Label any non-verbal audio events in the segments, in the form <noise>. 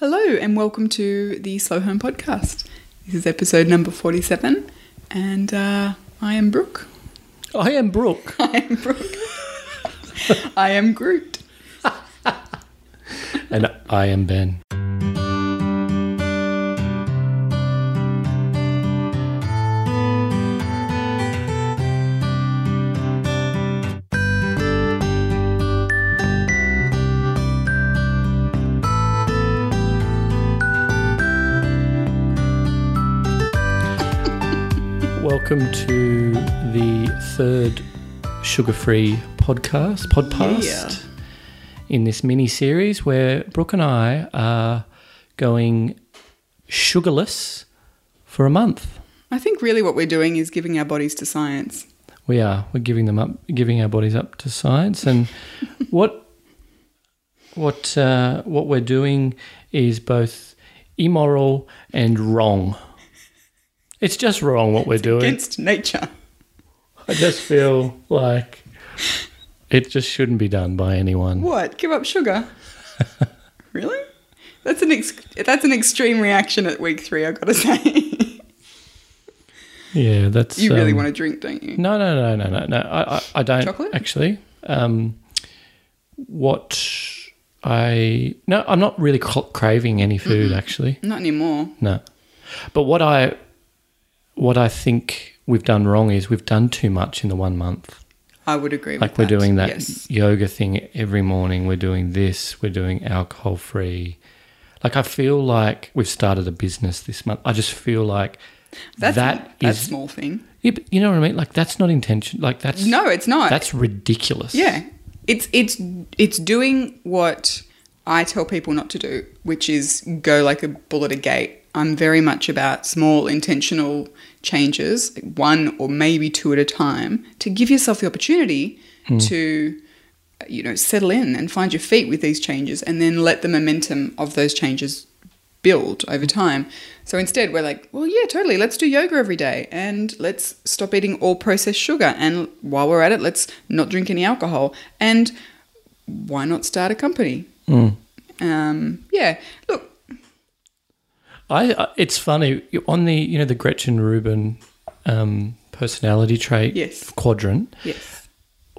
Hello, and welcome to the Slow Home Podcast. This is episode number 47, and uh, I am Brooke. I am Brooke. <laughs> I am Brooke. <laughs> I am Groot. <laughs> and I am Ben. Welcome to the third sugar-free podcast, podcast Yeah. in this mini series where Brooke and I are going sugarless for a month. I think really what we're doing is giving our bodies to science. We are. We're giving them up, giving our bodies up to science, and <laughs> what what uh, what we're doing is both immoral and wrong. It's just wrong what we're doing. Against nature. I just feel like it just shouldn't be done by anyone. What? Give up sugar? <laughs> really? That's an ex- that's an extreme reaction at week three. I gotta <laughs> say. Yeah, that's you really um, want to drink, don't you? No, no, no, no, no, no. I, I, I don't Chocolate? actually. Um, what I no, I'm not really craving any food actually. Not anymore. No, but what I what I think we've done wrong is we've done too much in the one month. I would agree with that. Like that. we're doing that Yes. yoga thing every morning. We're doing this. We're doing alcohol free. Like I feel like we've started a business this month. I just feel like That's that that is small thing. Yeah, but you know what I mean? Like that's not intention. Like that's No, it's not. That's ridiculous. Yeah. It's it's it's doing what I tell people not to do, which is go like a bull at a gate. I'm very much about small intentional changes, one or maybe two at a time, to give yourself the opportunity to you know, settle in and find your feet with these changes and then let the momentum of those changes build over time. So instead, we're like, well, yeah, totally. Let's do yoga every day and let's stop eating all processed sugar. And while we're at it, let's not drink any alcohol. And why not start a company? Mm. Um, yeah, look, I, it's funny on the you know the Gretchen Rubin um, personality trait Yes. quadrant. yes,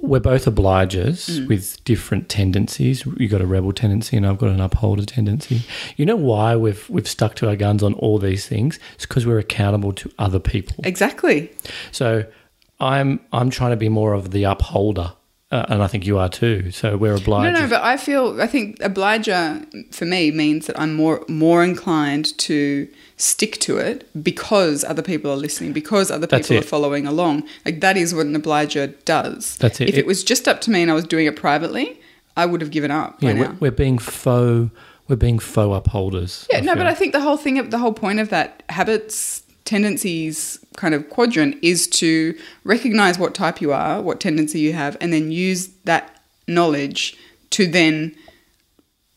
We're both obligers Mm. with different tendencies. You got a rebel tendency, and I've got an upholder tendency. You know why we've we've stuck to our guns on all these things? It's because we're accountable to other people. exactly. So I'm I'm trying to be more of the upholder, uh, and I think you are too. So we're obliged. no, no, but I feel I think obliger for me means that I'm more more inclined to stick to it because other people are listening, because other That's people it. are following along. Like that is what an obliger does. That's it. If it, It- was just up to me and I was doing it privately, I would have given up yeah, we're, we're being faux. We're being faux upholders. Yeah, no, but. I think the whole thing, the whole point of that habits, tendencies kind of quadrant is to recognize what type you are, what tendency you have, and then use that knowledge to then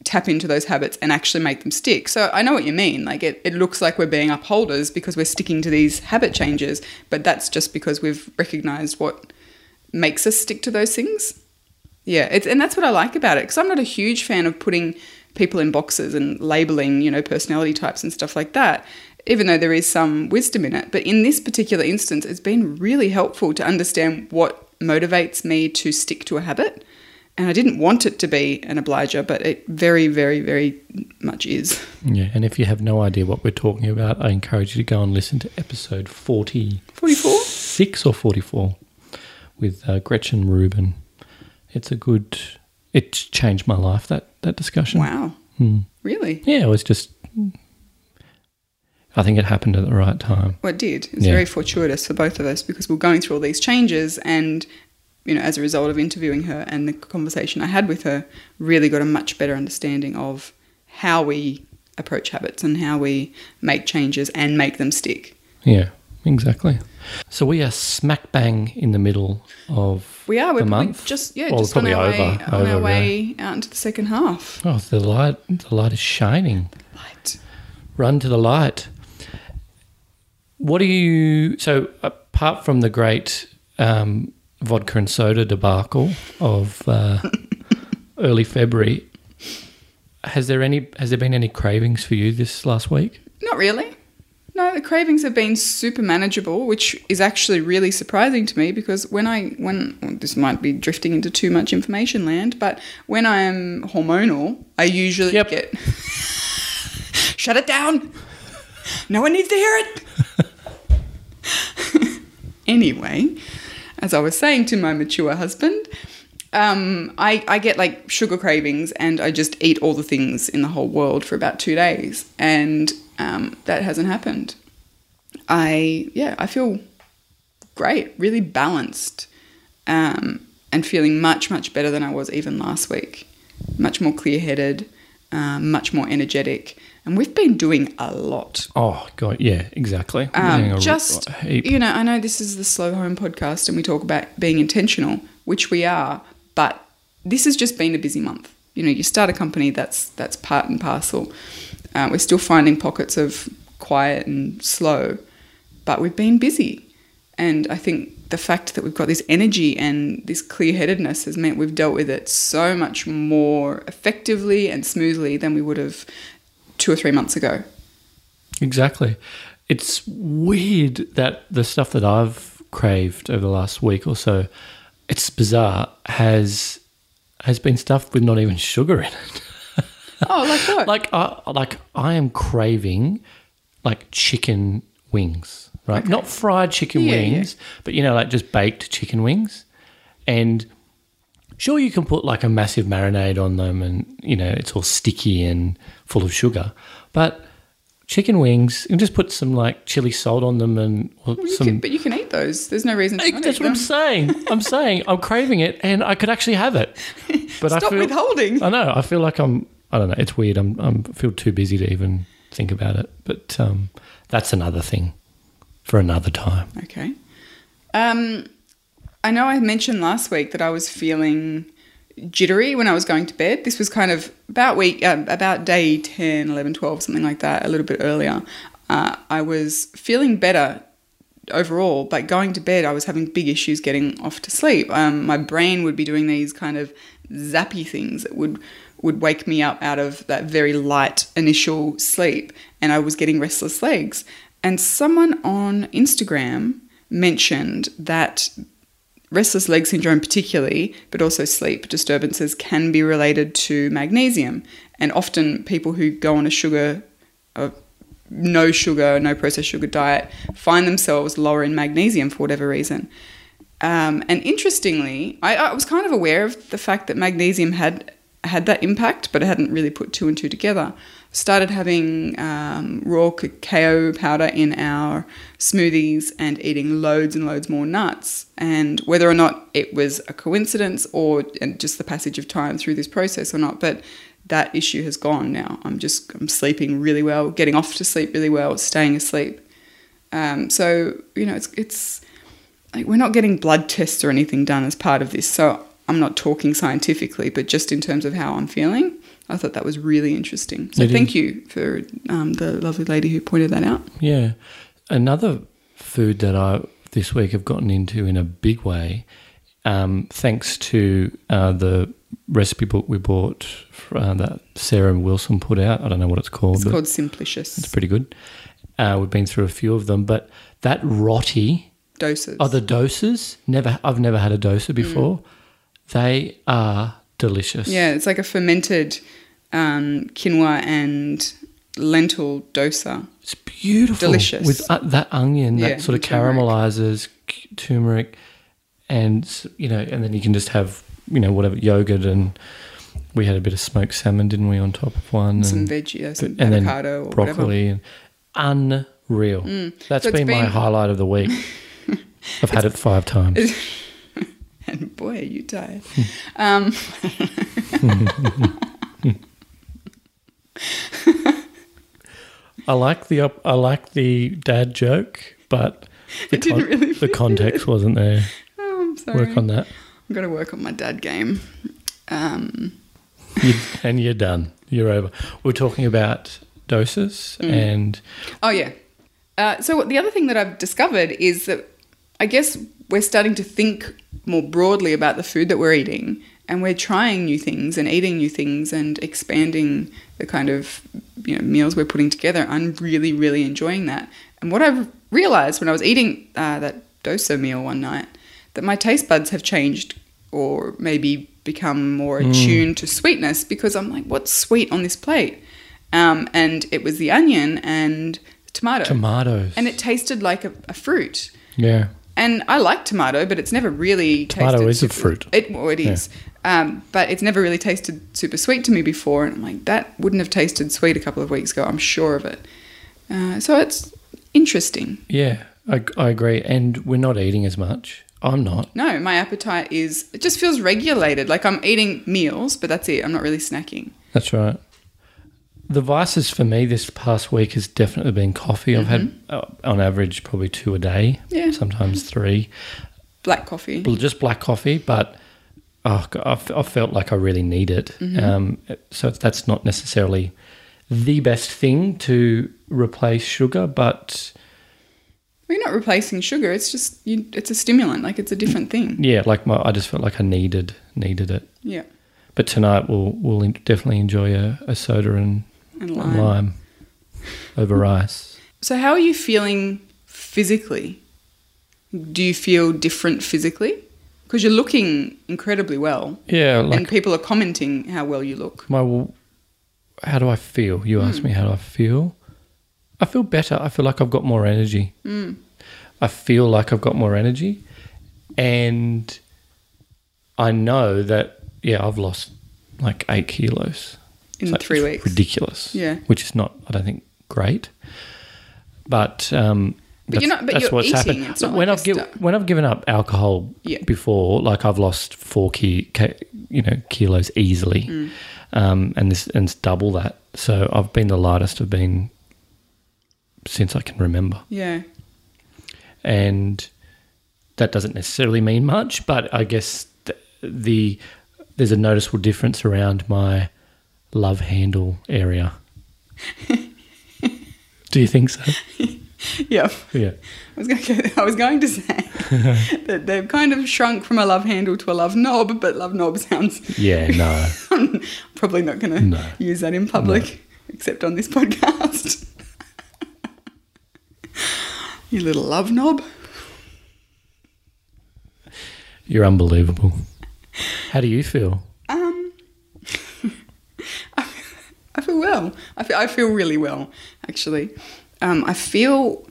tap into those habits and actually make them stick. So I know what you mean. Like it, it looks like we're being upholders because we're sticking to these habit changes, but that's just because we've recognized what makes us stick to those things. Yeah, it's, and that's what I like about it because I'm not a huge fan of putting people in boxes and labeling, you know, personality types and stuff like that, even though there is some wisdom in it. But in this particular instance, it's been really helpful to understand what motivates me to stick to a habit. And I didn't want it to be an obliger, but it very, very, very much is. Yeah, and if you have no idea what we're talking about, I encourage you to go and listen to episode 40, 44? 6 or 44 with uh, Gretchen Rubin. It's a good, it changed my life, that, that discussion. Wow. Hmm. Really? Yeah, it was just, I think it happened at the right time. Well, it did. It was Yeah. very fortuitous for both of us because we're going through all these changes and you know, as a result of interviewing her and the conversation I had with her, really got a much better understanding of how we approach habits and how we make changes and make them stick. Yeah, exactly. So we are smack bang in the middle of We are. We're the month. just yeah, Well, just on probably our way over- on our over, way out into the second half. Oh, the light, the light is shining. Light, Run to the light. What do you? So apart from the great um, vodka and soda debacle of uh, <laughs> early February, has there any has there been any cravings for you this last week? Not really. No, the cravings have been super manageable, which is actually really surprising to me because when I when well, this might be drifting into too much information land, but when I am hormonal, I usually Yep. get <laughs> shut it down. No one needs to hear it. <laughs> anyway, as I was saying to my mature husband, um, I, I get like sugar cravings and I just eat all the things in the whole world for about two days. And um, that hasn't happened. I, yeah, I feel great, really balanced, um, and feeling much, much better than I was even last week. Much more clear headed, um, much more energetic. And we've been doing a lot. Oh god, yeah, exactly. Um, just, you know, I know this is the Slow Home podcast and we talk about being intentional, which we are, but this has just been a busy month. You know, you start a company that's that's part and parcel. Uh, we're still finding pockets of quiet and slow, but we've been busy. And I think the fact that we've got this energy and this clear headedness has meant we've dealt with it so much more effectively and smoothly than we would have two or three months ago. Exactly. It's weird that the stuff that I've craved over the last week or so, it's bizarre, has has been stuff with not even sugar in it. <laughs> Oh, like what? like I like I am craving like chicken wings, right? Not fried chicken Yeah, yeah. wings, but you know, like just baked chicken wings. And sure you can put like a massive marinade on them and you know, it's all sticky and full of sugar. But chicken wings, you can just put some like chili salt on them and You some can, but you can eat those. There's no reason not that's eat what I'm saying. <laughs> I'm saying I'm craving it, and I could actually have it. But I Stop feel, withholding. I know. I feel like I'm. I don't know. It's weird. I'm. I'm feel too busy to even think about it. But um, that's another thing for another time. Okay. Um, I know I mentioned last week that I was feeling jittery when I was going to bed. This was kind of about week, uh, about day 10, 11, 12, something like that, a little bit earlier. Uh, I was feeling better overall, but going to bed, I was having big issues getting off to sleep. Um, my brain would be doing these kind of zappy things that would would wake me up out of that very light initial sleep, and I was getting restless legs. And someone on Instagram mentioned that restless leg syndrome, particularly, but also sleep disturbances, can be related to magnesium. And often people who go on a sugar, a no sugar, no processed sugar diet find themselves lower in magnesium for whatever reason. Um, and interestingly, I, I was kind of aware of the fact that magnesium had had that impact, but I hadn't really put two and two together. Started having um, raw cacao powder in our smoothies and eating loads and loads more nuts. And whether or not it was a coincidence or just the passage of time through this process or not, but that issue has gone now. I'm just I'm sleeping really well, getting off to sleep really well, staying asleep. Um, so you know, it's it's like we're not getting blood tests or anything done as part of this. So I'm not talking scientifically, but just in terms of how I'm feeling. I thought that was really interesting. So It thank is. you for um, the lovely lady who pointed that out. Yeah. Another food that I this week have gotten into in a big way, um, thanks to uh, the recipe book we bought uh, that Sarah Wilson put out. I don't know what it's called. It's called Simplicious It's pretty good. Uh, we've been through a few of them, but that roti, dosas. oh, the dosas. Never, I've never had a dosa before. They are delicious. Yeah, it's like a fermented um, quinoa and lentil dosa. It's beautiful. Delicious. With uh, that onion Yeah, that sort of turmeric. caramelizes turmeric and, you know, and then you can just have, you know, whatever, yogurt and we had a bit of smoked salmon, didn't we, on top of one? Some and, veggie, some and then avocado or whatever. broccoli. And unreal. That's So it's been, my highlight of the week. <laughs> I've had it five times. <laughs> And boy, are you tired. Hmm. um, <laughs> I like the up, I like the dad joke, but <laughs> the, It didn't really the context wasn't there. <laughs> oh, I'm sorry. Work on that, I've got to work on my dad game. Um, you, and you're done. You're over. We're talking about dosas Mm. and Oh yeah. Uh, so the other thing that I've discovered is that I guess we're starting to think more broadly about the food that we're eating and we're trying new things and eating new things and expanding the kind of you know meals we're putting together. I'm really really enjoying that. And what I've realized when I was eating uh, that dosa meal one night that my taste buds have changed or maybe become more attuned to sweetness because I'm like, what's sweet on this plate? Um, and it was the onion and tomato. Tomatoes. and it tasted like a, a fruit. yeah. And I like tomato, but it's never really Tomato tasted is a fruit. It, well, it is. Um, but it's never really tasted super sweet to me before. And I'm like, that wouldn't have tasted sweet a couple of weeks ago. I'm sure of it. Uh, so it's interesting. Yeah, I, I agree. And we're not eating as much. I'm not. No, my appetite is, it just feels regulated. Like I'm eating meals, but that's it. I'm not really snacking. That's right. The vices for me this past week has definitely been coffee. I've had, uh, on average, probably two a day, Yeah. sometimes three. Black coffee. Well, just black coffee, but oh, I've, I've felt like I really need it. Um, so that's not necessarily the best thing to replace sugar, but Well, you're not replacing sugar. It's just, you, it's a stimulant. Like it's a different thing. yeah, like my, I just felt like I needed needed it. Yeah. But tonight we'll we'll definitely enjoy a, a soda and And and lime. lime over <laughs> rice. So, how are you feeling physically? Do you feel different physically? Because you're looking incredibly well, Yeah, like and people are commenting how well you look. my how do I feel? You asked me how do I feel. I feel better. I feel like I've got more energy. I feel like I've got more energy, and I know that yeah, I've lost like eight kilos In like- three weeks. Ridiculous. Yeah. which is not I don't think great, but um. But you're that's- not- but that's you're what's eating. happened. It's not when like I've you're given when I've given up alcohol Yeah. before, like I've lost four ki- you know kilos easily, Mm. um, and this and it's double that. So I've been the lightest I've been since I can remember, Yeah. and that doesn't necessarily mean much, but I guess th- the there's a noticeable difference around my love handle area. <laughs> Do you think so? <laughs> <laughs> Yeah. Yeah. I was going to, <laughs> I was going to say <laughs> that they've kind of shrunk from a love handle to a love knob, but love knob sounds. Yeah. No. I'm probably not going to No. use that in public, except on this podcast. you little love knob. You're unbelievable. How do you feel? Um, I feel well. I feel, I feel really well, actually. Um, I feel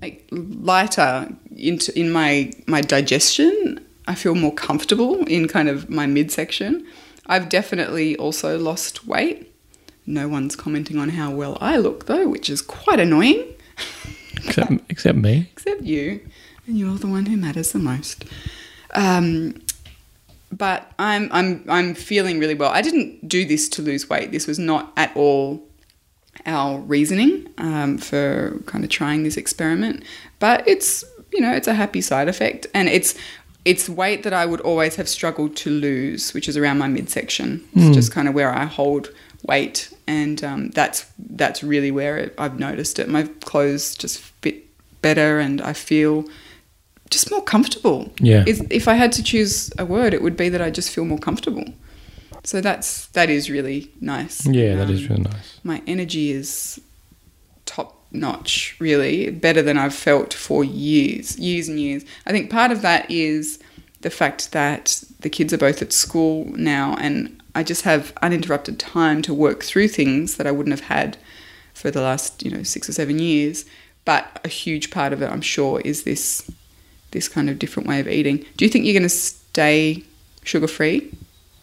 like lighter into in my my digestion. I feel more comfortable in kind of my midsection. I've definitely also lost weight. No one's commenting on how well I look though, which is quite annoying. Except except me. <laughs> except you, and you're the one who matters the most. Um, but I'm I'm I'm feeling really well. I didn't do this to lose weight. This was not at all our reasoning um, for kind of trying this experiment. But it's you know it's a happy side effect, and it's it's weight that I would always have struggled to lose, which is around my midsection. It's just kind of where I hold weight, and um, that's that's really where it, I've noticed it. My clothes just fit better, and I feel just more comfortable. Yeah. If I had to choose a word, it would be that I just feel more comfortable. So that's that is really nice. Yeah, that is Um, really nice. my energy is top notch, really, better than I've felt for years, years and years. I think part of that is the fact that the kids are both at school now and I just have uninterrupted time to work through things that I wouldn't have had for the last, you know, 6 or 7 years. But a huge part of it, I'm sure, is this this kind of different way of eating. Do you think you're going to stay sugar-free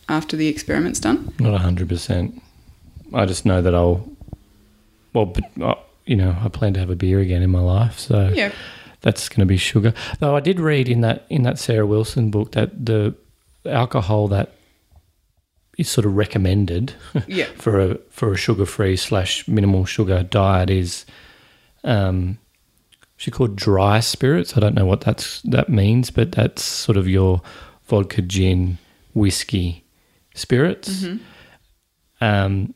after the experiment's done? Not hundred percent. I just know that I'll. Well, but, uh, you know, I plan to have a beer again in my life, so Yeah. that's going to be sugar. Though I did read in that in that Sarah Wilson book that the alcohol that is sort of recommended <laughs> Yeah. for a for a sugar free slash minimal sugar diet is um she called dry spirits. I don't know what that's that means, but that's sort of your vodka, gin, whiskey spirits. Um,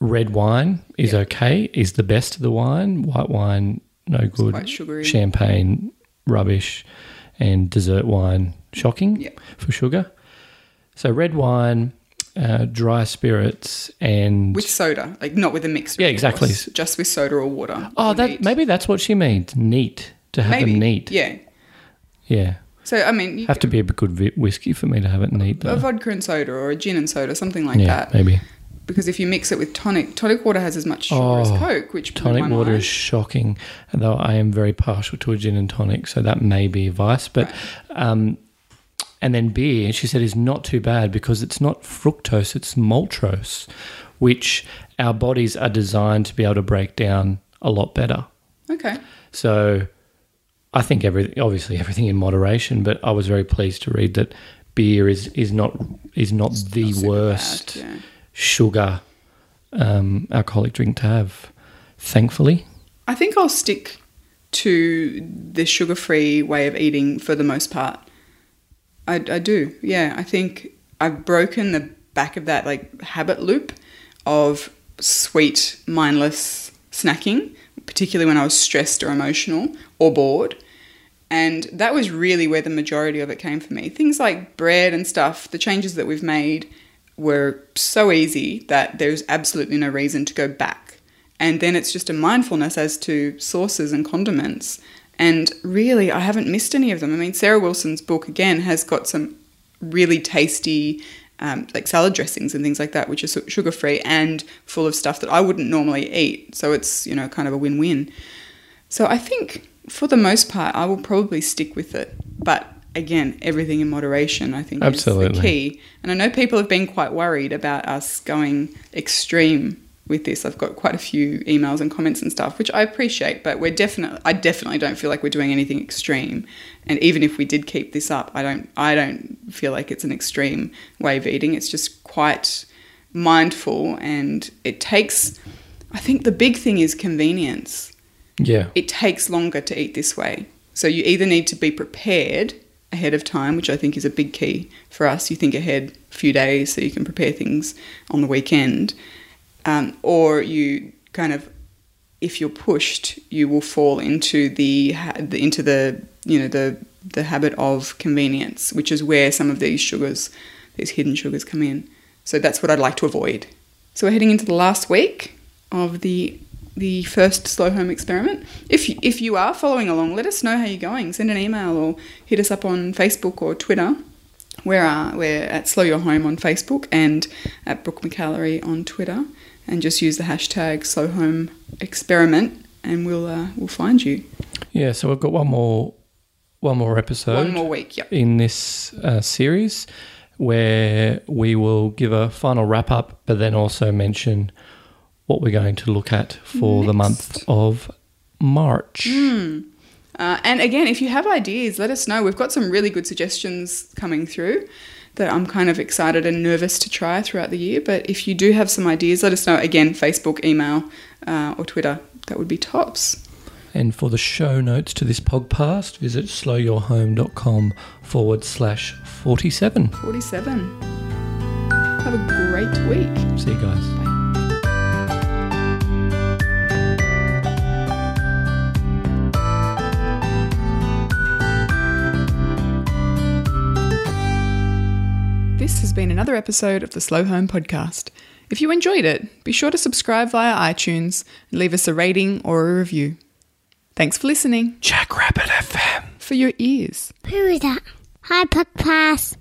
red wine is Yeah. okay, is the best of the wine. White wine, no good. quite sugary. Champagne, rubbish, and dessert wine, shocking Yeah. for sugar. So red wine, uh, dry spirits, and with soda, like not with a mixture. Yeah, exactly. course, Just with soda or water. oh, or that neat. maybe that's what she means. Neat to have maybe them neat. Yeah. Yeah. So I mean, you Have to be a good whiskey for me to have it neat. a vodka and soda or a gin and soda, something like yeah, that. maybe. Because if you mix it with tonic, tonic water has as much sugar as Oh, Coke, which Tonic water mind. is shocking, though I am very partial to a gin and tonic, so that may be a vice. But um, and then beer, she said, is not too bad because it's not fructose, it's maltose, which our bodies are designed to be able to break down a lot better. okay. So I think everything, obviously everything in moderation, but I was very pleased to read that beer is is not is not the Not worst bad, yeah. sugar um, alcoholic drink to have. Thankfully, I think I'll stick to the sugar free way of eating for the most part. I, I do. Yeah. I think I've broken the back of that like habit loop of sweet, mindless snacking, particularly when I was stressed or emotional or bored. And that was really where the majority of it came for me. Things like bread and stuff, the changes that we've made were so easy that there's absolutely no reason to go back. And then it's just a mindfulness as to sauces and condiments. And really, I haven't missed any of them. I mean, Sarah Wilson's book, again, has got some really tasty, um, like salad dressings and things like that, which are sugar free and full of stuff that I wouldn't normally eat. So it's, you know, kind of a win win. So I think for the most part, I will probably stick with it. But again, everything in moderation, I think, is Absolutely. the key. And I know people have been quite worried about us going extreme with this. I've got quite a few emails and comments and stuff, which I appreciate. But we're definitely, I definitely don't feel like we're doing anything extreme. And even if we did keep this up, I don't, I don't feel like it's an extreme way of eating. It's just quite mindful, and it takes. I think the big thing is convenience yeah, it takes longer to eat this way. So you either need to be prepared ahead of time, which I think is a big key for us. You think ahead a few days so you can prepare things on the weekend, um, or you kind of, if you're pushed, you will fall into the, into the you know the the habit of convenience, which is where some of these sugars, these hidden sugars, come in. So that's what I'd like to avoid. So we're heading into the last week of the the first slow home experiment. If if you are following along, let us know how you're going. Send an email or hit us up on Facebook or Twitter. We're, uh, we're at Slow Your Home on Facebook and at Brooke McAlary on Twitter. And just use the hashtag Slow Home Experiment, and we'll uh, we'll find you. yeah. So we've got one more one more episode. One more week, yep. in this uh, series where we will give a final wrap up, but then also mention what we're going to look at for the month of March. Uh, and again, if you have ideas, let us know. We've got some really good suggestions coming through that I'm kind of excited and nervous to try throughout the year. But if you do have some ideas, let us know. Again, Facebook, email, uh, or Twitter. That would be tops. And for the show notes to this podcast, visit slowyourhome.com forward slash 47. 47. Have a great week. See you guys. This has been another episode of the Slow Home Podcast. If you enjoyed it, be sure to subscribe via iTunes and leave us a rating or a review. Thanks for listening. Jackrabbit FM. For your ears. Who is that? Hi, podcast.